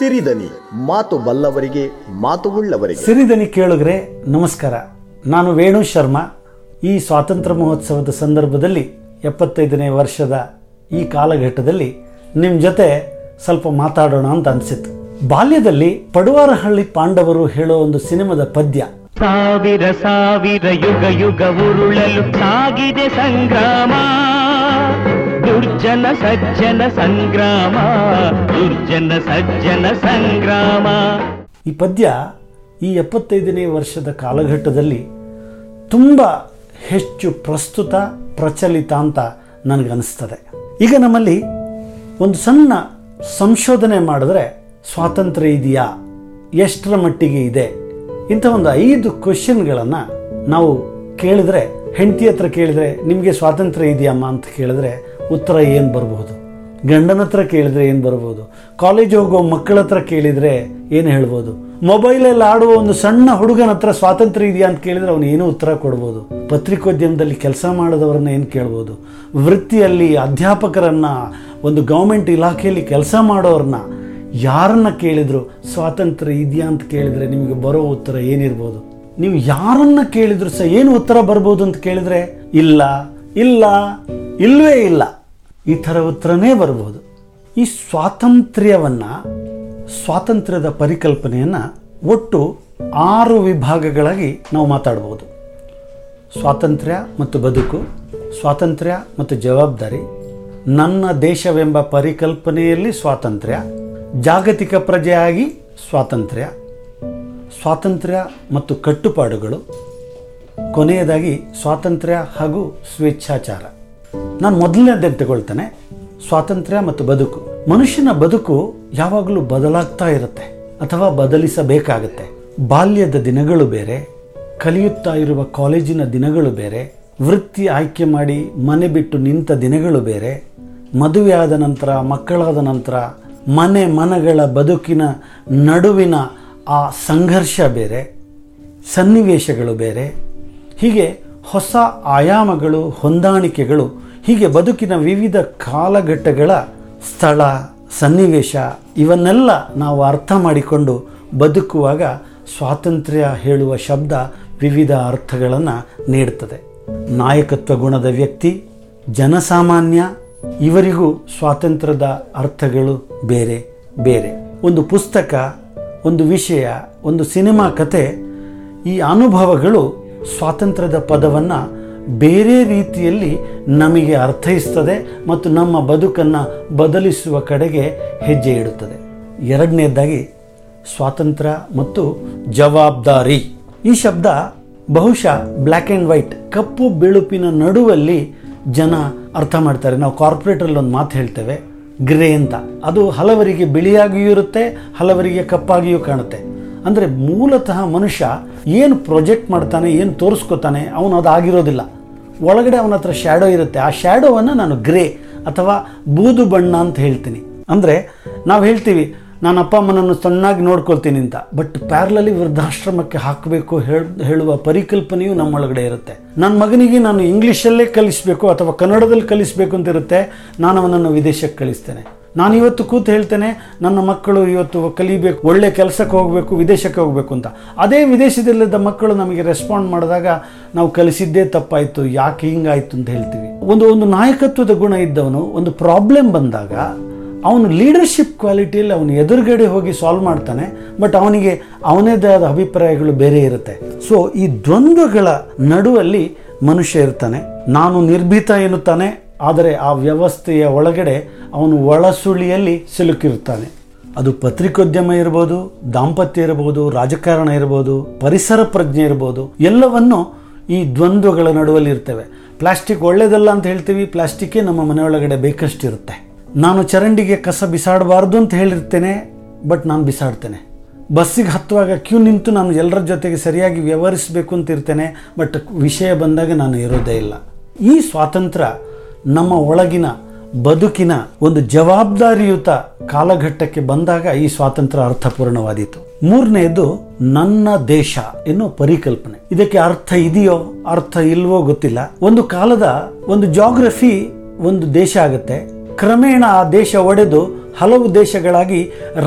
ಸಿರಿದನಿ ಮಾತು ಬಲ್ಲವರಿಗೆ ಮಾತು ಉಳ್ಳವರಿಗೆ. ಸಿರಿದನಿ ಕೇಳುಗರೆ ನಮಸ್ಕಾರ. ನಾನು ವೇಣು ಶರ್ಮಾ. ಈ ಸ್ವಾತಂತ್ರ್ಯ ಮಹೋತ್ಸವದ ಸಂದರ್ಭದಲ್ಲಿ ಎಪ್ಪತ್ತೈದನೇ ವರ್ಷದ ಈ ಕಾಲಘಟ್ಟದಲ್ಲಿ ನಿಮ್ಮ ಜೊತೆ ಸ್ವಲ್ಪ ಮಾತಾಡೋಣ ಅಂತ ಅನಿಸಿತು ಬಾಲ್ಯದಲ್ಲಿ ಪಡುವಾರಹಳ್ಳಿ ಪಾಂಡವರು ಹೇಳೋ ಒಂದು ಸಿನಿಮಾದ ಪದ್ಯ. ಸಾವಿರ ಸಾವಿರ ಯುಗ ಯುಗ ಉರುಳಲು ಸಾಗಿದೆ ಸಂಗ್ರಾಮ. ದುರ್ಜನ ಸಜ್ಜನ ಸಂಗ್ರಾಮ, ದುರ್ಜನ ಸಜ್ಜನ ಸಂಗ್ರಾಮ. ಈ ಪದ್ಯ ಈ ಎಪ್ಪತ್ತೈದನೇ ವರ್ಷದ ಕಾಲಘಟ್ಟದಲ್ಲಿ ತುಂಬ ಹೆಚ್ಚು ಪ್ರಸ್ತುತ, ಪ್ರಚಲಿತ ಅಂತ ನನಗನ್ನಿಸ್ತದೆ. ಈಗ ನಮ್ಮಲ್ಲಿ ಒಂದು ಸಣ್ಣ ಸಂಶೋಧನೆ ಮಾಡಿದ್ರೆ ಸ್ವಾತಂತ್ರ್ಯ ಇದೆಯಾ? ಎಷ್ಟರ ಮಟ್ಟಿಗೆ ಇದೆ? ಇಂಥ ಒಂದು ಐದು ಕ್ವಶನ್ಗಳನ್ನು ನಾವು ಕೇಳಿದ್ರೆ, ಹೆಂಡತಿ ಹತ್ರ ಕೇಳಿದ್ರೆ, ನಿಮಗೆ ಸ್ವಾತಂತ್ರ್ಯ ಇದೆಯಮ್ಮ ಅಂತ ಕೇಳಿದ್ರೆ ಉತ್ತರ ಏನು ಬರಬಹುದು ಗಂಡನ ಹತ್ರ ಕೇಳಿದ್ರೆ ಏನು ಬರ್ಬೋದು? ಕಾಲೇಜ್ ಹೋಗೋ ಮಕ್ಕಳ ಹತ್ರ ಕೇಳಿದರೆ ಏನು ಹೇಳ್ಬೋದು? ಮೊಬೈಲಲ್ಲಿ ಆಡುವ ಒಂದು ಸಣ್ಣ ಹುಡುಗನ ಹತ್ರ ಸ್ವಾತಂತ್ರ್ಯ ಇದೆಯಾ ಅಂತ ಕೇಳಿದರೆ ಅವನು ಏನೂ ಉತ್ತರ ಕೊಡ್ಬೋದು? ಪತ್ರಿಕೋದ್ಯಮದಲ್ಲಿ ಕೆಲಸ ಮಾಡೋದವ್ರನ್ನ ಏನು ಕೇಳ್ಬೋದು? ವೃತ್ತಿಯಲ್ಲಿ ಅಧ್ಯಾಪಕರನ್ನ, ಒಂದು ಗೌರ್ಮೆಂಟ್ ಇಲಾಖೆಯಲ್ಲಿ ಕೆಲಸ ಮಾಡೋರನ್ನ ಯಾರನ್ನ ಕೇಳಿದ್ರು ಸ್ವಾತಂತ್ರ್ಯ ಇದೆಯಾ ಅಂತ ಕೇಳಿದರೆ ನಿಮಗೆ ಬರೋ ಉತ್ತರ ಏನಿರ್ಬೋದು? ನೀವು ಯಾರನ್ನ ಕೇಳಿದ್ರು ಸಹ ಏನು ಉತ್ತರ ಬರ್ಬೋದು ಅಂತ ಕೇಳಿದ್ರೆ ಇಲ್ಲ ಇಲ್ಲ ಇಲ್ಲವೇ ಇಲ್ಲ. ಈ ಥರ ಉತ್ತರನೇ ಬರ್ಬೋದು. ಈ ಸ್ವಾತಂತ್ರ್ಯವನ್ನು, ಸ್ವಾತಂತ್ರ್ಯದ ಪರಿಕಲ್ಪನೆಯನ್ನು ಒಟ್ಟು ಆರು ವಿಭಾಗಗಳಾಗಿ ನಾವು ಮಾತಾಡ್ಬೋದು. ಸ್ವಾತಂತ್ರ್ಯ ಮತ್ತು ಬದುಕು, ಸ್ವಾತಂತ್ರ್ಯ ಮತ್ತು ಜವಾಬ್ದಾರಿ, ನನ್ನ ದೇಶವೆಂಬ ಪರಿಕಲ್ಪನೆಯಲ್ಲಿ ಸ್ವಾತಂತ್ರ್ಯ, ಜಾಗತಿಕ ಪ್ರಜೆಯಾಗಿ ಸ್ವಾತಂತ್ರ್ಯ ಸ್ವಾತಂತ್ರ್ಯ ಮತ್ತು ಕಟ್ಟುಪಾಡುಗಳು, ಕೊನೆಯದಾಗಿ ಸ್ವಾತಂತ್ರ್ಯ ಹಾಗೂ ಸ್ವೇಚ್ಛಾಚಾರ. ನಾನು ಮೊದಲನೇದನ್ನು ತಗೊಳ್ತೇನೆ. ಸ್ವಾತಂತ್ರ್ಯ ಮತ್ತು ಬದುಕು. ಮನುಷ್ಯನ ಬದುಕು ಯಾವಾಗಲೂ ಬದಲಾಗ್ತಾ ಇರುತ್ತೆ ಅಥವಾ ಬದಲಿಸಬೇಕಾಗತ್ತೆ. ಬಾಲ್ಯದ ದಿನಗಳು ಬೇರೆ, ಕಲಿಯುತ್ತಾ ಇರುವ ಕಾಲೇಜಿನ ದಿನಗಳು ಬೇರೆ, ವೃತ್ತಿ ಆಯ್ಕೆ ಮಾಡಿ ಮನೆ ಬಿಟ್ಟು ನಿಂತ ದಿನಗಳು ಬೇರೆ ಮದುವೆಯಾದ ನಂತರ, ಮಕ್ಕಳಾದ ನಂತರ, ಮನೆ ಮನಗಳ ಬದುಕಿನ ನಡುವಿನ ಆ ಸಂಘರ್ಷ ಬೇರೆ, ಸನ್ನಿವೇಶಗಳು ಬೇರೆ. ಹೀಗೆ ಹೊಸ ಆಯಾಮಗಳು, ಹೊಂದಾಣಿಕೆಗಳು, ಹೀಗೆ ಬದುಕಿನ ವಿವಿಧ ಕಾಲಘಟ್ಟಗಳ ಸ್ಥಳ, ಸನ್ನಿವೇಶ, ಇವನ್ನೆಲ್ಲ ನಾವು ಅರ್ಥ ಮಾಡಿಕೊಂಡು ಬದುಕುವಾಗ ಸ್ವಾತಂತ್ರ್ಯ ಹೇಳುವ ಶಬ್ದ ವಿವಿಧ ಅರ್ಥಗಳನ್ನು ನೀಡುತ್ತದೆ. ನಾಯಕತ್ವ ಗುಣದ ವ್ಯಕ್ತಿ, ಜನಸಾಮಾನ್ಯ, ಇವರಿಗೂ ಸ್ವಾತಂತ್ರ್ಯದ ಅರ್ಥಗಳು ಬೇರೆ ಬೇರೆ. ಒಂದು ಪುಸ್ತಕ, ಒಂದು ವಿಷಯ, ಒಂದು ಸಿನಿಮಾ ಕತೆ, ಈ ಅನುಭವಗಳು ಸ್ವಾತಂತ್ರ್ಯದ ಪದವನ್ನು ಬೇರೆ ರೀತಿಯಲ್ಲಿ ನಮಗೆ ಅರ್ಥೈಸ್ತದೆ ಮತ್ತು ನಮ್ಮ ಬದುಕನ್ನು ಬದಲಿಸುವ ಕಡೆಗೆ ಹೆಜ್ಜೆ ಇಡುತ್ತದೆ. ಎರಡನೇದಾಗಿ ಸ್ವಾತಂತ್ರ್ಯ ಮತ್ತು ಜವಾಬ್ದಾರಿ. ಈ ಶಬ್ದ ಬಹುಶಃ ಬ್ಲ್ಯಾಕ್ ಆ್ಯಂಡ್ ವೈಟ್, ಕಪ್ಪು ಬಿಳುಪಿನ ನಡುವಲ್ಲಿ ಜನ ಅರ್ಥ ಮಾಡ್ತಾರೆ. ನಾವು ಕಾರ್ಪೊರೇಟರಲ್ಲಿ ಒಂದು ಮಾತು ಹೇಳ್ತೇವೆ, ಗ್ರೇ ಅಂತ. ಅದು ಹಲವರಿಗೆ ಬಿಳಿಯಾಗಿಯೂ ಇರುತ್ತೆ, ಹಲವರಿಗೆ ಕಪ್ಪಾಗಿಯೂ ಕಾಣುತ್ತೆ. ಅಂದರೆ ಮೂಲತಃ ಮನುಷ್ಯ ಏನು ಪ್ರೊಜೆಕ್ಟ್ ಮಾಡ್ತಾನೆ, ಏನು ತೋರಿಸ್ಕೊತಾನೆ, ಅವನು ಅದು ಆಗಿರೋದಿಲ್ಲ. ಒಳಗಡೆ ಅವನ ಹತ್ರ ಶ್ಯಾಡೋ ಇರುತ್ತೆ. ಆ ಶ್ಯಾಡೋವನ್ನು ನಾನು ಗ್ರೇ ಅಥವಾ ಬೂದು ಬಣ್ಣ ಅಂತ ಹೇಳ್ತೀನಿ. ಅಂದರೆ ನಾವು ಹೇಳ್ತೀವಿ, ನಾನು ಅಪ್ಪ ಅಮ್ಮನನ್ನು ಸಣ್ಣಾಗಿ ನೋಡ್ಕೊಳ್ತೀನಿ ಅಂತ. ಬಟ್ ಪ್ಯಾರ್ಲಲಿ ವೃದ್ಧಾಶ್ರಮಕ್ಕೆ ಹಾಕಬೇಕು ಹೇಳುವ ಪರಿಕಲ್ಪನೆಯು ನಮ್ಮೊಳಗಡೆ ಇರುತ್ತೆ. ನನ್ನ ಮಗನಿಗೆ ನಾನು ಇಂಗ್ಲೀಷಲ್ಲೇ ಕಲಿಸಬೇಕು ಅಥವಾ ಕನ್ನಡದಲ್ಲಿ ಕಲಿಸಬೇಕು ಅಂತ ಇರುತ್ತೆ, ನಾನು ಅವನನ್ನು ವಿದೇಶಕ್ಕೆ ಕಳಿಸ್ತೇನೆ. ನಾನು ಇವತ್ತು ಕೂತು ಹೇಳ್ತೇನೆ, ನನ್ನ ಮಕ್ಕಳು ಇವತ್ತು ಕಲಿಬೇಕು, ಒಳ್ಳೆ ಕೆಲಸಕ್ಕೆ ಹೋಗಬೇಕು, ವಿದೇಶಕ್ಕೆ ಹೋಗಬೇಕು ಅಂತ. ಅದೇ ವಿದೇಶದಲ್ಲಿದ್ದ ಮಕ್ಕಳು ನಮಗೆ ರೆಸ್ಪಾಂಡ್ ಮಾಡಿದಾಗ ನಾವು ಕಲಿಸಿದ್ದೇ ತಪ್ಪಾಯಿತು, ಯಾಕೆ ಹಿಂಗಾಯಿತು ಅಂತ ಹೇಳ್ತೀವಿ. ಒಂದು ಒಂದು ನಾಯಕತ್ವದ ಗುಣ ಇದ್ದವನು, ಒಂದು ಪ್ರಾಬ್ಲಮ್ ಬಂದಾಗ ಅವನು ಲೀಡರ್ಶಿಪ್ ಕ್ವಾಲಿಟಿಯಲ್ಲಿ ಅವನು ಎದುರುಗಡೆ ಹೋಗಿ ಸಾಲ್ವ್ ಮಾಡ್ತಾನೆ ಬಟ್ ಅವನಿಗೆ ಅವನದೇ ಆದ ಅಭಿಪ್ರಾಯಗಳು ಬೇರೆ ಇರುತ್ತೆ. ಸೊ ಈ ದ್ವಂದ್ವಗಳ ನಡುವಲ್ಲಿ ಮನುಷ್ಯ ಇರ್ತಾನೆ, ನಾನು ನಿರ್ಭೀತ ಎನ್ನುತ್ತಾನೆ ಆದರೆ ಆ ವ್ಯವಸ್ಥೆಯ ಒಳಗಡೆ ಅವನು ಒಳಸುಳಿಯಲ್ಲಿ ಸಿಲುಕಿರುತ್ತಾನೆ. ಅದು ಪತ್ರಿಕೋದ್ಯಮ ಇರ್ಬೋದು, ದಾಂಪತ್ಯ ಇರಬಹುದು ರಾಜಕಾರಣ ಇರ್ಬೋದು, ಪರಿಸರ ಪ್ರಜ್ಞೆ ಇರ್ಬೋದು, ಎಲ್ಲವನ್ನು ಈ ದ್ವಂದ್ವಗಳ ನಡುವಲ್ಲಿ ಇರ್ತೇವೆ. ಪ್ಲಾಸ್ಟಿಕ್ ಒಳ್ಳೇದಲ್ಲ ಅಂತ ಹೇಳ್ತೀವಿ ಪ್ಲಾಸ್ಟಿಕ್ಕೇ ನಮ್ಮ ಮನೆಯೊಳಗಡೆ ಬೇಕಷ್ಟಿರುತ್ತೆ. ನಾನು ಚರಂಡಿಗೆ ಕಸ ಬಿಸಾಡಬಾರ್ದು ಅಂತ ಹೇಳಿರ್ತೇನೆ, ಬಟ್ ನಾನು ಬಿಸಾಡ್ತೇನೆ. ಬಸ್ಸಿಗೆ ಹತ್ತುವಾಗ ಕ್ಯೂ ನಿಂತು ನಾನು ಎಲ್ಲರ ಜೊತೆಗೆ ಸರಿಯಾಗಿ ವ್ಯವಹರಿಸಬೇಕು ಅಂತ ಇರ್ತೇನೆ, ಬಟ್ ವಿಷಯ ಬಂದಾಗ ನಾನು ಇರೋದೇ ಇಲ್ಲ. ಈ ಸ್ವಾತಂತ್ರ್ಯ ನಮ್ಮ ಒಳಗಿನ ಬದುಕಿನ ಒಂದು ಜವಾಬ್ದಾರಿಯುತ ಕಾಲಘಟ್ಟಕ್ಕೆ ಬಂದಾಗ ಈ ಸ್ವಾತಂತ್ರ್ಯ ಅರ್ಥಪೂರ್ಣವಾದೀತು. ಮೂರನೆಯದು ನನ್ನ ದೇಶ ಎನ್ನುವ ಪರಿಕಲ್ಪನೆ. ಇದಕ್ಕೆ ಅರ್ಥ ಇದೆಯೋ, ಅರ್ಥ ಇಲ್ವೋ ಗೊತ್ತಿಲ್ಲ. ಒಂದು ಕಾಲದ ಒಂದು ಜಾಗ್ರಫಿ ಒಂದು ದೇಶ ಆಗುತ್ತೆ. ಕ್ರಮೇಣ ಆ ದೇಶ ಒಡೆದು ಹಲವು ದೇಶಗಳಾಗಿ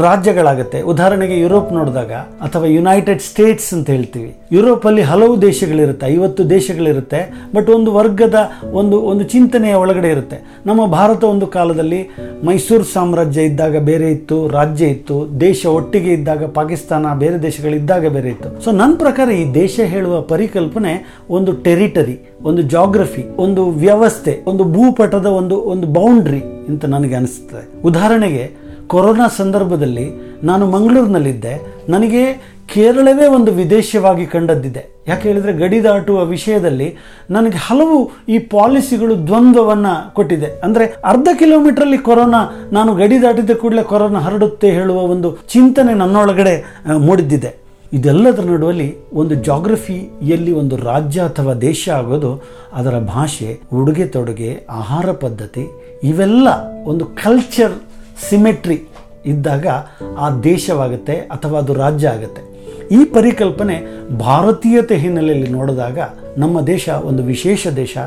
ರಾಜ್ಯಗಳಾಗುತ್ತೆ. ಉದಾಹರಣೆಗೆ ಯುರೋಪ್ ನೋಡಿದಾಗ ಅಥವಾ ಯುನೈಟೆಡ್ ಸ್ಟೇಟ್ಸ್ ಅಂತ ಹೇಳ್ತೀವಿ. ಯುರೋಪಲ್ಲಿ ಹಲವು ದೇಶಗಳಿರುತ್ತೆ, ಐವತ್ತು ದೇಶಗಳಿರುತ್ತೆ ಬಟ್ ಒಂದು ವರ್ಗದ ಒಂದು ಒಂದು ಚಿಂತನೆಯ ಒಳಗಡೆ ಇರುತ್ತೆ. ನಮ್ಮ ಭಾರತ ಒಂದು ಕಾಲದಲ್ಲಿ ಮೈಸೂರು ಸಾಮ್ರಾಜ್ಯ ಇದ್ದಾಗ ಬೇರೆ ಇತ್ತು, ರಾಜ್ಯ ಇತ್ತು, ದೇಶ ಒಟ್ಟಿಗೆ ಇದ್ದಾಗ ಪಾಕಿಸ್ತಾನ, ಬೇರೆ ದೇಶಗಳಿದ್ದಾಗ ಬೇರೆ ಇತ್ತು. ಸೊ ನನ್ನ ಪ್ರಕಾರ ಈ ದೇಶ ಹೇಳುವ ಪರಿಕಲ್ಪನೆ ಒಂದು ಟೆರಿಟರಿ ಒಂದು ಜಾಗ್ರಫಿ ಒಂದು ವ್ಯವಸ್ಥೆ, ಒಂದು ಭೂಪಟದ ಒಂದು ಒಂದು ಬೌಂಡ್ರಿ ಅಂತ ನನಗೆ ಅನಿಸ್ತದೆ ಉದಾಹರಣೆಗೆ, ಕೊರೋನಾ ಸಂದರ್ಭದಲ್ಲಿ ನಾನು ಮಂಗಳೂರಿನಲ್ಲಿದ್ದೆ. ನನಗೆ ಕೇರಳವೇ ಒಂದು ವಿದೇಶವಾಗಿ ಕಂಡದ್ದಿದೆ. ಯಾಕೆ ಹೇಳಿದರೆ, ಗಡಿ ದಾಟುವ ವಿಷಯದಲ್ಲಿ ನನಗೆ ಹಲವು ಈ ಪಾಲಿಸಿಗಳು ದ್ವಂದ್ವವನ್ನು ಕೊಟ್ಟಿದೆ. ಅಂದರೆ, ಅರ್ಧ ಕಿಲೋಮೀಟ್ರಲ್ಲಿ ಕೊರೋನಾ, ನಾನು ಗಡಿ ದಾಟಿದ ಕೂಡಲೇ ಕೊರೋನಾ ಹರಡುತ್ತೆ ಹೇಳುವ ಒಂದು ಚಿಂತನೆ ನನ್ನೊಳಗಡೆ ಮೂಡಿದ್ದಿದೆ. ಇದೆಲ್ಲದರ ನಡುವಲ್ಲಿ ಒಂದು ಜಾಗ್ರಫಿಯಲ್ಲಿ ಒಂದು ರಾಜ್ಯ ಅಥವಾ ದೇಶ ಆಗೋದು ಅದರ ಭಾಷೆ ಉಡುಗೆ ತೊಡುಗೆ, ಆಹಾರ ಪದ್ಧತಿ ಇವೆಲ್ಲ ಒಂದು ಕಲ್ಚರ್ ಸಿಮೆಟ್ರಿ ಇದ್ದಾಗ ಆ ದೇಶವಾಗುತ್ತೆ ಅಥವಾ ಅದು ರಾಜ್ಯ ಆಗುತ್ತೆ. ಈ ಪರಿಕಲ್ಪನೆ ಭಾರತೀಯತೆ ಹಿನ್ನೆಲೆಯಲ್ಲಿ ನೋಡಿದಾಗ ನಮ್ಮ ದೇಶ ಒಂದು ವಿಶೇಷ ದೇಶ.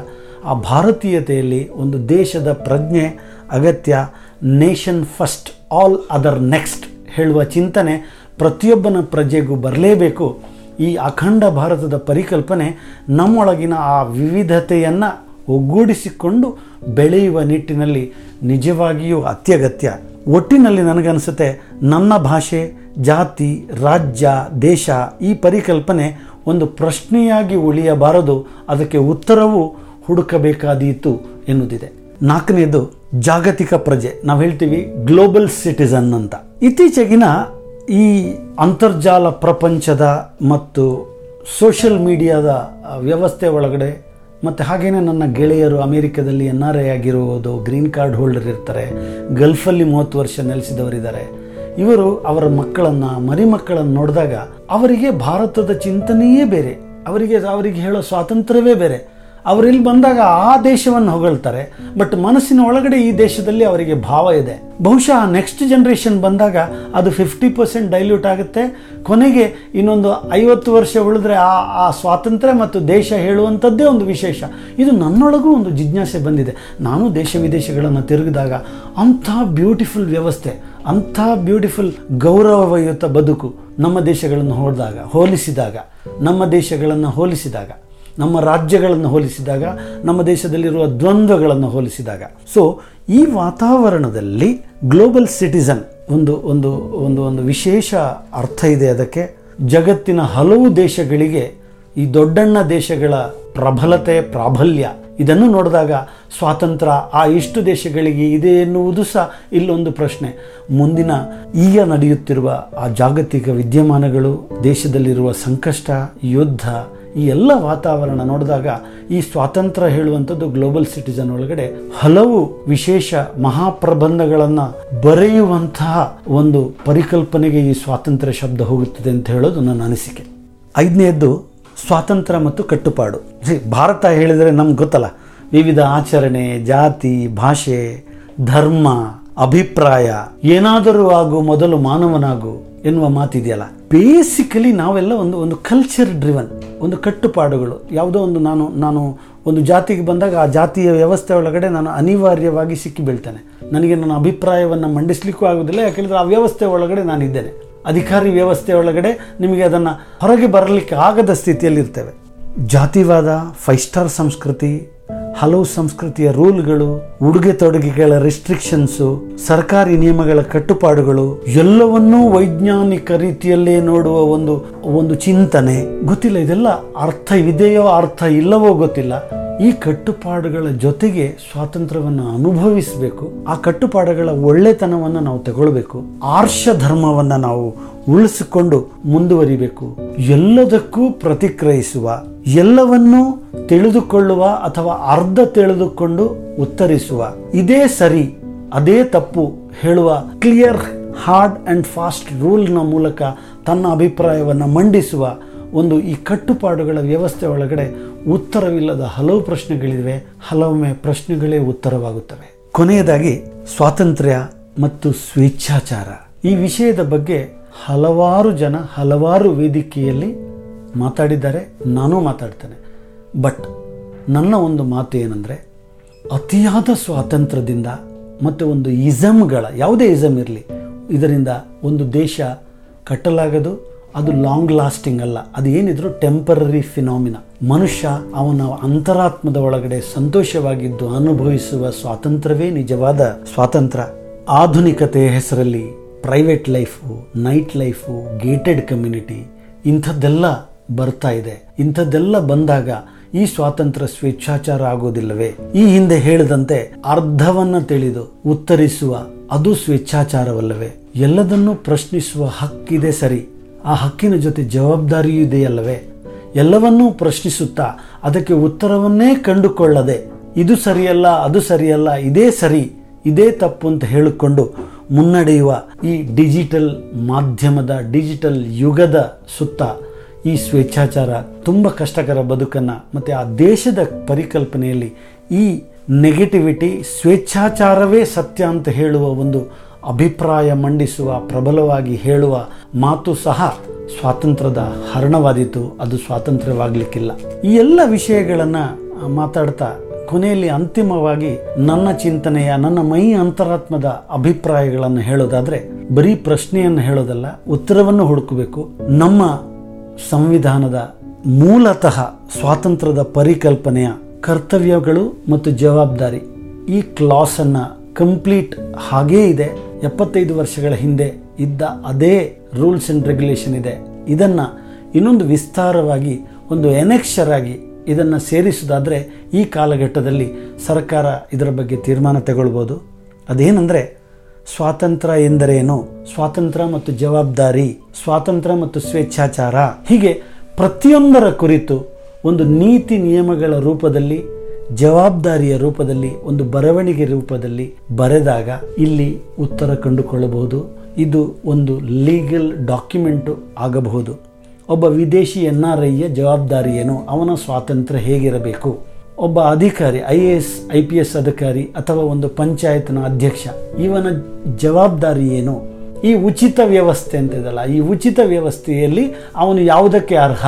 ಆ ಭಾರತೀಯತೆಯಲ್ಲಿ ಒಂದು ದೇಶದ ಪ್ರಜ್ಞೆ, ಅಗತ್ಯ nation first all other next ಹೇಳುವ ಚಿಂತನೆ ಪ್ರತಿಯೊಬ್ಬನ ಪ್ರಜೆಗೂ ಬರಲೇಬೇಕು. ಈ ಅಖಂಡ ಭಾರತದ ಪರಿಕಲ್ಪನೆ ನಮ್ಮೊಳಗಿನ ಆ ವಿವಿಧತೆಯನ್ನು ಒಗ್ಗೂಡಿಸಿಕೊಂಡು ಬೆಳೆಯುವ ನಿಟ್ಟಿನಲ್ಲಿ ನಿಜವಾಗಿಯೂ ಅತ್ಯಗತ್ಯ. ಒಟ್ಟಿನಲ್ಲಿ ನನಗನ್ಸುತ್ತೆ ನನ್ನ ಭಾಷೆ, ಜಾತಿ, ರಾಜ್ಯ, ದೇಶ ಈ ಪರಿಕಲ್ಪನೆ ಒಂದು ಪ್ರಶ್ನೆಯಾಗಿ ಉಳಿಯಬಾರದು, ಅದಕ್ಕೆ ಉತ್ತರವೂ ಹುಡುಕಬೇಕಾದೀತು ಎನ್ನುವುದಿದೆ ನಾಲ್ಕನೇದು ಜಾಗತಿಕ ಪ್ರಜೆ. ನಾವು ಹೇಳ್ತೀವಿ ಗ್ಲೋಬಲ್ ಸಿಟಿಸನ್ ಅಂತ. ಇತ್ತೀಚೆಗಿನ ಈ ಅಂತರ್ಜಾಲ ಪ್ರಪಂಚದ ಮತ್ತು ಸೋಷಿಯಲ್ ಮೀಡಿಯಾದ ವ್ಯವಸ್ಥೆ ಒಳಗಡೆ ಮತ್ತು ಹಾಗೇನೆ ನನ್ನ ಗೆಳೆಯರು ಅಮೇರಿಕದಲ್ಲಿ ಎನ್ ಆರ್ ಐ ಆಗಿರುವುದು, ಗ್ರೀನ್ ಕಾರ್ಡ್ ಹೋಲ್ಡರ್ ಇರ್ತಾರೆ, ಗಲ್ಫಲ್ಲಿ ಮೂವತ್ತು ವರ್ಷ ನೆಲೆಸಿದವರಿದ್ದಾರೆ. ಇವರು ಅವರ ಮಕ್ಕಳನ್ನು, ಮರಿಮಕ್ಕಳನ್ನು ನೋಡಿದಾಗ ಅವರಿಗೆ ಭಾರತದ ಚಿಂತನೆಯೇ ಬೇರೆ. ಅವರಿಗೆ ಅವರಿಗೆ ಹೇಳೋ ಸ್ವಾತಂತ್ರ್ಯವೇ ಬೇರೆ. ಅವರಿಲ್ಲಿ ಬಂದಾಗ ಆ ದೇಶವನ್ನು ಹೊಗಳ್ತಾರೆ. ಬಟ್ ಮನಸ್ಸಿನ ಒಳಗಡೆ ಈ ದೇಶದಲ್ಲಿ ಅವರಿಗೆ ಭಾವ ಇದೆ. ಬಹುಶಃ ನೆಕ್ಸ್ಟ್ ಜನ್ರೇಷನ್ ಬಂದಾಗ ಅದು ಫಿಫ್ಟಿ ಪರ್ಸೆಂಟ್ ಡೈಲ್ಯೂಟ್ ಆಗುತ್ತೆ. ಕೊನೆಗೆ ಇನ್ನೊಂದು ಐವತ್ತು ವರ್ಷ ಉಳಿದ್ರೆ ಆ ಆ ಸ್ವಾತಂತ್ರ್ಯ ಮತ್ತು ದೇಶ ಹೇಳುವಂಥದ್ದೇ ಒಂದು ವಿಶೇಷ. ಇದು ನನ್ನೊಳಗೂ ಒಂದು ಜಿಜ್ಞಾಸೆ ಬಂದಿದೆ. ನಾನು ದೇಶ ವಿದೇಶಗಳನ್ನು ತಿರುಗಿದಾಗ ಅಂಥ ಬ್ಯೂಟಿಫುಲ್ ವ್ಯವಸ್ಥೆ, ಅಂಥ ಬ್ಯೂಟಿಫುಲ್ ಗೌರವಯುತ ಬದುಕು ನಮ್ಮ ದೇಶಗಳನ್ನು ಹೊಡೆದಾಗ ಹೋಲಿಸಿದಾಗ, ನಮ್ಮ ದೇಶಗಳನ್ನು ಹೋಲಿಸಿದಾಗ ನಮ್ಮ ರಾಜ್ಯಗಳನ್ನು ಹೋಲಿಸಿದಾಗ, ನಮ್ಮ ದೇಶದಲ್ಲಿರುವ ದ್ವಂದ್ವಗಳನ್ನು ಹೋಲಿಸಿದಾಗ. ಸೊ ಈ ವಾತಾವರಣದಲ್ಲಿ ಗ್ಲೋಬಲ್ ಸಿಟಿಸನ್ ಒಂದು ಒಂದು ಒಂದು ಒಂದು ವಿಶೇಷ ಅರ್ಥ ಇದೆ ಅದಕ್ಕೆ. ಜಗತ್ತಿನ ಹಲವು ದೇಶಗಳಿಗೆ ಈ ದೊಡ್ಡಣ್ಣ ದೇಶಗಳ ಪ್ರಬಲತೆ, ಪ್ರಾಬಲ್ಯ, ಇದನ್ನು ನೋಡಿದಾಗ ಸ್ವಾತಂತ್ರ್ಯ, ಆ ಇಷ್ಟು ದೇಶಗಳಿಗೆ ಇದೆ ಎನ್ನುವುದು ಸಹ ಇಲ್ಲೊಂದು ಪ್ರಶ್ನೆ. ಮುಂದಿನ ಈಗ ನಡೆಯುತ್ತಿರುವ ಆ ಜಾಗತಿಕ ವಿದ್ಯಮಾನಗಳು, ದೇಶದಲ್ಲಿರುವ ಸಂಕಷ್ಟ, ಯುದ್ಧ ಈ ಎಲ್ಲ ವಾತಾವರಣ ನೋಡಿದಾಗ ಈ ಸ್ವಾತಂತ್ರ್ಯ ಹೇಳುವಂಥದ್ದು ಗ್ಲೋಬಲ್ ಸಿಟಿಜನ್ ಒಳಗಡೆ ಹಲವು ವಿಶೇಷ ಮಹಾಪ್ರಬಂಧಗಳನ್ನು ಬರೆಯುವಂತಹ ಒಂದು ಪರಿಕಲ್ಪನೆಗೆ ಈ ಸ್ವಾತಂತ್ರ್ಯ ಶಬ್ದ ಹೋಗುತ್ತದೆ ಅಂತ ಹೇಳೋದು ನನ್ನ ಅನಿಸಿಕೆ. ಐದನೇದ್ದು ಸ್ವಾತಂತ್ರ್ಯ ಮತ್ತು ಕಟ್ಟುಪಾಡು. ಭಾರತ ಹೇಳಿದರೆ ನಮ್ಗೆ ಗೊತ್ತಲ್ಲ. ವಿವಿಧ ಆಚರಣೆ, ಜಾತಿ, ಭಾಷೆ, ಧರ್ಮ, ಅಭಿಪ್ರಾಯ, ಏನಾದರೂ ಆಗು, ಮೊದಲು ಮಾನವನಾಗು ಎನ್ನುವ ಮಾತಿದೆಯಲ್ಲ. ಬೇಸಿಕಲಿ ನಾವೆಲ್ಲ ಒಂದು ಒಂದು ಕಲ್ಚರ್ ಡ್ರಿವನ್ ಒಂದು ಕಟ್ಟುಪಾಡುಗಳು. ಯಾವುದೋ ಒಂದು ನಾನು ನಾನು ಒಂದು ಜಾತಿಗೆ ಬಂದಾಗ ಆ ಜಾತಿಯ ವ್ಯವಸ್ಥೆ ಒಳಗಡೆ ನಾನು ಅನಿವಾರ್ಯವಾಗಿ ಸಿಕ್ಕಿ ಬೀಳ್ತೇನೆ. ನನಗೆ ನನ್ನ ಅಭಿಪ್ರಾಯವನ್ನು ಮಂಡಿಸ್ಲಿಕ್ಕೂ ಆಗೋದಿಲ್ಲ, ಯಾಕೆಂದರೆ ಆ ವ್ಯವಸ್ಥೆ ಒಳಗಡೆ ನಾನಿದ್ದೇನೆ. ಅಧಿಕಾರಿ ವ್ಯವಸ್ಥೆ ಒಳಗಡೆ ನಿಮಗೆ ಅದನ್ನು ಹೊರಗೆ ಬರಲಿಕ್ಕೆ ಆಗದ ಸ್ಥಿತಿಯಲ್ಲಿ ಇರ್ತೇವೆ ಜಾತಿವಾದ ಫೈವ್ ಸ್ಟಾರ್ ಸಂಸ್ಕೃತಿ ಹಲವು ಸಂಸ್ಕೃತಿಯ ರೂಲ್ಗಳು, ಉಡುಗೆ ತೊಡುಗೆಗಳ ರಿಸ್ಟ್ರಿಕ್ಷನ್ಸು ಸರ್ಕಾರಿ ನಿಯಮಗಳ ಕಟ್ಟುಪಾಡುಗಳು, ಎಲ್ಲವನ್ನೂ ವೈಜ್ಞಾನಿಕ ರೀತಿಯಲ್ಲೇ ನೋಡುವ ಒಂದು ಒಂದು ಚಿಂತನೆ. ಗೊತ್ತಿಲ್ಲ, ಇದೆಲ್ಲ ಅರ್ಥವಿದೆಯೋ ಅರ್ಥ ಇಲ್ಲವೋ ಗೊತ್ತಿಲ್ಲ. ಈ ಕಟ್ಟುಪಾಡುಗಳ ಜೊತೆಗೆ ಸ್ವಾತಂತ್ರ್ಯವನ್ನು ಅನುಭವಿಸಬೇಕು. ಆ ಕಟ್ಟುಪಾಡುಗಳ ಒಳ್ಳೆತನವನ್ನು ನಾವು ತಗೊಳ್ಬೇಕು. ಆರ್ಷ ಧರ್ಮವನ್ನು ನಾವು ಉಳಿಸಿಕೊಂಡು ಮುಂದುವರಿಬೇಕು. ಎಲ್ಲದಕ್ಕೂ ಪ್ರತಿಕ್ರಿಯಿಸುವ, ಎಲ್ಲವನ್ನೂ ತಿಳಿದುಕೊಳ್ಳುವ ಅಥವಾ ಅರ್ಧ ತಿಳಿದುಕೊಂಡು ಉತ್ತರಿಸುವ. ಇದೇ ಸರಿ, ಅದೇ ತಪ್ಪು ಹೇಳುವ ಕ್ಲಿಯರ್, ಹಾರ್ಡ್ ಅಂಡ್ ಫಾಸ್ಟ್ ರೂಲ್ನ ಮೂಲಕ ತನ್ನ ಅಭಿಪ್ರಾಯವನ್ನು ಮಂಡಿಸುವ ಒಂದು ಈ ಕಟ್ಟುಪಾಡುಗಳ ವ್ಯವಸ್ಥೆ ಒಳಗಡೆ ಉತ್ತರವಿಲ್ಲದ ಹಲವು ಪ್ರಶ್ನೆಗಳಿವೆ, ಹಲವೊಮ್ಮೆ ಪ್ರಶ್ನೆಗಳೇ ಉತ್ತರವಾಗುತ್ತವೆ. ಕೊನೆಯದಾಗಿ, ಸ್ವಾತಂತ್ರ್ಯ ಮತ್ತು ಸ್ವೇಚ್ಛಾಚಾರ. ಈ ವಿಷಯದ ಬಗ್ಗೆ ಹಲವಾರು ಜನ ಹಲವಾರು ವೇದಿಕೆಯಲ್ಲಿ ಮಾತಾಡಿದ್ದಾರೆ, ನಾನು ಮಾತಾಡ್ತೇನೆ. ಬಟ್ ನನ್ನ ಒಂದು ಮಾತು ಏನಂದರೆ, ಅತಿಯಾದ ಸ್ವಾತಂತ್ರ್ಯದಿಂದ ಮತ್ತು ಒಂದು ಇಸಮ್ಗಳ, ಯಾವುದೇ ಇಸಮ್ ಇರಲಿ, ಇದರಿಂದ ಒಂದು ದೇಶ ಕಟ್ಟಲಾಗದು ಅದು ಲಾಂಗ್ ಲಾಸ್ಟಿಂಗ್ ಅಲ್ಲ. ಅದು ಏನಿದ್ರು ಟೆಂಪರರಿ ಫಿನಾಮಿನ ಮನುಷ್ಯ ಅವನ ಅಂತರಾತ್ಮದ ಒಳಗಡೆ ಸಂತೋಷವಾಗಿದ್ದು ಅನುಭವಿಸುವ ಸ್ವಾತಂತ್ರ್ಯವೇ ನಿಜವಾದ ಸ್ವಾತಂತ್ರ್ಯ. ಆಧುನಿಕತೆ ಹೆಸರಲ್ಲಿ private life night life gated community ಇಂಥದ್ದೆಲ್ಲ ಬರ್ತಾ ಇದೆ. ಇಂಥದ್ದೆಲ್ಲ ಬಂದಾಗ ಈ ಸ್ವಾತಂತ್ರ್ಯ ಸ್ವೇಚ್ಛಾಚಾರ ಆಗೋದಿಲ್ಲವೇ? ಈ ಹಿಂದೆ ಹೇಳಿದಂತೆ ಅರ್ಧವನ್ನ ತಿಳಿದು ಉತ್ತರಿಸುವ ಅದು ಸ್ವೇಚ್ಛಾಚಾರವಲ್ಲವೇ? ಎಲ್ಲದನ್ನೂ ಪ್ರಶ್ನಿಸುವ ಹಕ್ಕಿದೆ ಸರಿ. ಆ ಹಕ್ಕಿನ ಜೊತೆ ಜವಾಬ್ದಾರಿಯೂ ಇದೆಯಲ್ಲವೇ? ಎಲ್ಲವನ್ನೂ ಪ್ರಶ್ನಿಸುತ್ತಾ ಅದಕ್ಕೆ ಉತ್ತರವನ್ನೇ ಕಂಡುಕೊಳ್ಳದೆ, ಇದು ಸರಿಯಲ್ಲ, ಅದು ಸರಿಯಲ್ಲ, ಇದೇ ಸರಿ, ಇದೇ ತಪ್ಪು ಅಂತ ಹೇಳಿಕೊಂಡು ಮುನ್ನಡೆಯುವ ಈ ಡಿಜಿಟಲ್ ಮಾಧ್ಯಮದ, ಡಿಜಿಟಲ್ ಯುಗದ ಸುತ್ತ ಈ ಸ್ವೇಚ್ಛಾಚಾರ ತುಂಬ ಕಷ್ಟಕರ ಬದುಕನ್ನು ಮತ್ತು ಆ ದೇಶದ ಪರಿಕಲ್ಪನೆಯಲ್ಲಿ ಈ ನೆಗೆಟಿವಿಟಿ ಸ್ವೇಚ್ಛಾಚಾರವೇ ಸತ್ಯ ಅಂತ ಹೇಳುವ ಒಂದು ಅಭಿಪ್ರಾಯ ಮಂಡಿಸುವ, ಪ್ರಬಲವಾಗಿ ಹೇಳುವ ಮಾತು ಸಹ ಸ್ವಾತಂತ್ರ್ಯದ ಹರಣವಾದೀತು. ಅದು ಸ್ವಾತಂತ್ರ್ಯವಾಗಲಿಕ್ಕಿಲ್ಲ. ಈ ಎಲ್ಲ ವಿಷಯಗಳನ್ನು ಮಾತಾಡ್ತಾ ಕೊನೆಯಲ್ಲಿ ಅಂತಿಮವಾಗಿ ನನ್ನ ಚಿಂತನೆಯ, ನನ್ನ ಮೈ ಅಂತರಾತ್ಮದ ಅಭಿಪ್ರಾಯಗಳನ್ನು ಹೇಳೋದಾದರೆ, ಬರೀ ಪ್ರಶ್ನೆಯನ್ನು ಹೇಳೋದಲ್ಲ, ಉತ್ತರವನ್ನು ಹುಡುಕಬೇಕು. ನಮ್ಮ ಸಂವಿಧಾನದ ಮೂಲತಃ ಸ್ವಾತಂತ್ರ್ಯದ ಪರಿಕಲ್ಪನೆಯ ಕರ್ತವ್ಯಗಳು ಮತ್ತು ಜವಾಬ್ದಾರಿ ಈ ಕ್ಲಾಸನ್ನು ಕಂಪ್ಲೀಟ್ ಹಾಗೇ ಇದೆ. ಎಪ್ಪತ್ತೈದು ವರ್ಷಗಳ ಹಿಂದೆ ಇದ್ದ ಅದೇ ರೂಲ್ಸ್ ಅಂಡ್ ರೆಗ್ಯುಲೇಷನ್ ಇದೆ. ಇದನ್ನು ಇನ್ನೊಂದು ವಿಸ್ತಾರವಾಗಿ, ಒಂದು ಎನೆಕ್ಷರ್ ಆಗಿ ಇದನ್ನು ಸೇರಿಸೋದಾದರೆ ಈ ಕಾಲಘಟ್ಟದಲ್ಲಿ ಸರ್ಕಾರ ಇದರ ಬಗ್ಗೆ ತೀರ್ಮಾನ ತಗೊಳ್ಬೋದು. ಅದೇನೆಂದರೆ, ಸ್ವಾತಂತ್ರ್ಯ ಎಂದರೇನು? ಸ್ವಾತಂತ್ರ್ಯ ಮತ್ತು ಜವಾಬ್ದಾರಿ, ಸ್ವಾತಂತ್ರ್ಯ ಮತ್ತು ಸ್ವೇಚ್ಛಾಚಾರ. ಹೀಗೆ ಪ್ರತಿಯೊಂದರ ಕುರಿತು ಒಂದು ನೀತಿ ನಿಯಮಗಳ ರೂಪದಲ್ಲಿ ಜವಾಬ್ದಾರಿಯ ರೂಪದಲ್ಲಿ, ಒಂದು ಬರವಣಿಗೆ ರೂಪದಲ್ಲಿ ಬರೆದಾಗ ಇಲ್ಲಿ ಉತ್ತರ ಕಂಡುಕೊಳ್ಳಬಹುದು. ಇದು ಒಂದು ಲೀಗಲ್ ಡಾಕ್ಯುಮೆಂಟು ಆಗಬಹುದು. ಒಬ್ಬ ವಿದೇಶಿ ಎನ್ ಆರ್ ಐಯ ಜವಾಬ್ದಾರಿ ಏನು? ಅವನ ಸ್ವಾತಂತ್ರ್ಯ ಹೇಗಿರಬೇಕು? ಒಬ್ಬ ಅಧಿಕಾರಿ, I A S, I P S ಅಧಿಕಾರಿ ಅಥವಾ ಒಂದು ಪಂಚಾಯತ್ನ ಅಧ್ಯಕ್ಷ, ಇವನ ಜವಾಬ್ದಾರಿ ಏನು? ಈ ಉಚಿತ ವ್ಯವಸ್ಥೆ ಅಂತಿದಲ್ಲ ಈ ಉಚಿತ ವ್ಯವಸ್ಥೆಯಲ್ಲಿ ಅವನು ಯಾವುದಕ್ಕೆ ಅರ್ಹ?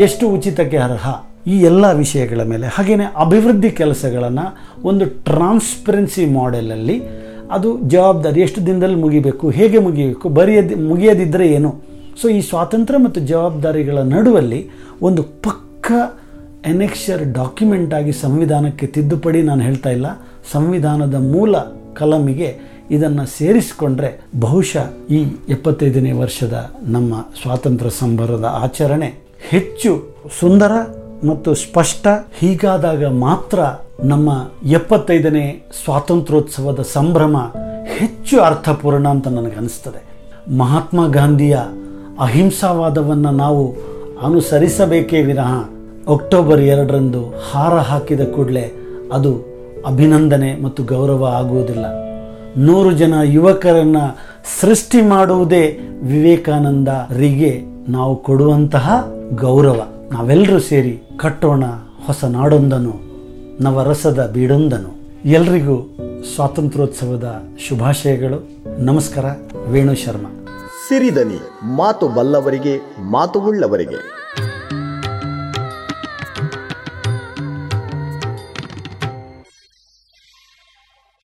ಎಷ್ಟು ಉಚಿತಕ್ಕೆ ಅರ್ಹ? ಈ ಎಲ್ಲ ವಿಷಯಗಳ ಮೇಲೆ. ಹಾಗೆಯೇ ಅಭಿವೃದ್ಧಿ ಕೆಲಸಗಳನ್ನು ಒಂದು ಟ್ರಾನ್ಸ್ಪರೆನ್ಸಿ ಮಾಡೆಲಲ್ಲಿ ಅದು ಜವಾಬ್ದಾರಿ ಎಷ್ಟು ದಿನದಲ್ಲಿ ಮುಗಿಬೇಕು, ಹೇಗೆ ಮುಗಿಬೇಕು, ಬರೆಯದಿ ಮುಗಿಯದಿದ್ದರೆ ಏನು? ಸೊ ಈ ಸ್ವಾತಂತ್ರ್ಯ ಮತ್ತು ಜವಾಬ್ದಾರಿಗಳ ನಡುವಲ್ಲಿ ಒಂದು ಪಕ್ಕ ಎನೆಕ್ಷರ್ ಡಾಕ್ಯುಮೆಂಟ್ ಆಗಿ ಸಂವಿಧಾನಕ್ಕೆ ತಿದ್ದುಪಡಿ ನಾನು ಹೇಳ್ತಾ ಇಲ್ಲ. ಸಂವಿಧಾನದ ಮೂಲ ಕಲಮಿಗೆ ಇದನ್ನು ಸೇರಿಸಿಕೊಂಡ್ರೆ ಬಹುಶಃ ಈ ಎಪ್ಪತ್ತೈದನೇ ವರ್ಷದ ನಮ್ಮ ಸ್ವಾತಂತ್ರ್ಯ ಸಂಭ್ರಮದ ಆಚರಣೆ ಹೆಚ್ಚು ಸುಂದರ ಮತ್ತು ಸ್ಪಷ್ಟ ಹೀಗಾದಾಗ ಮಾತ್ರ ನಮ್ಮ ಎಪ್ಪತ್ತೈದನೇ ಸ್ವಾತಂತ್ರ್ಯೋತ್ಸವದ ಸಂಭ್ರಮ ಹೆಚ್ಚು ಅರ್ಥಪೂರ್ಣ ಅಂತ ನನಗನ್ನಿಸ್ತದೆ ಮಹಾತ್ಮ ಗಾಂಧಿಯ ಅಹಿಂಸಾವಾದವನ್ನು ನಾವು ಅನುಸರಿಸಬೇಕೇ ವಿನಃ ಅಕ್ಟೋಬರ್ ಎರಡರಂದು ಹಾರ ಹಾಕಿದ ಕೂಡಲೇ ಅದು ಅಭಿನಂದನೆ ಮತ್ತು ಗೌರವ ಆಗುವುದಿಲ್ಲ. ನೂರು ಜನ ಯುವಕರನ್ನ ಸೃಷ್ಟಿ ಮಾಡುವುದೇ ವಿವೇಕಾನಂದರಿಗೆ ನಾವು ಕೊಡುವಂತಹ ಗೌರವ. ನಾವೆಲ್ಲರೂ ಸೇರಿ ಕಟ್ಟೋಣ ಹೊಸ ನಾಡೊಂದನು, ನವರಸದ ಬೀಡೊಂದನು. ಎಲ್ರಿಗೂ ಸ್ವಾತಂತ್ರ್ಯೋತ್ಸವದ ಶುಭಾಶಯಗಳು. ನಮಸ್ಕಾರ ವೇಣು ಶರ್ಮಾ ಸಿರಿದನಿ, ಮಾತು ಬಲ್ಲವರಿಗೆ, ಮಾತು ಉಳ್ಳವರಿಗೆ.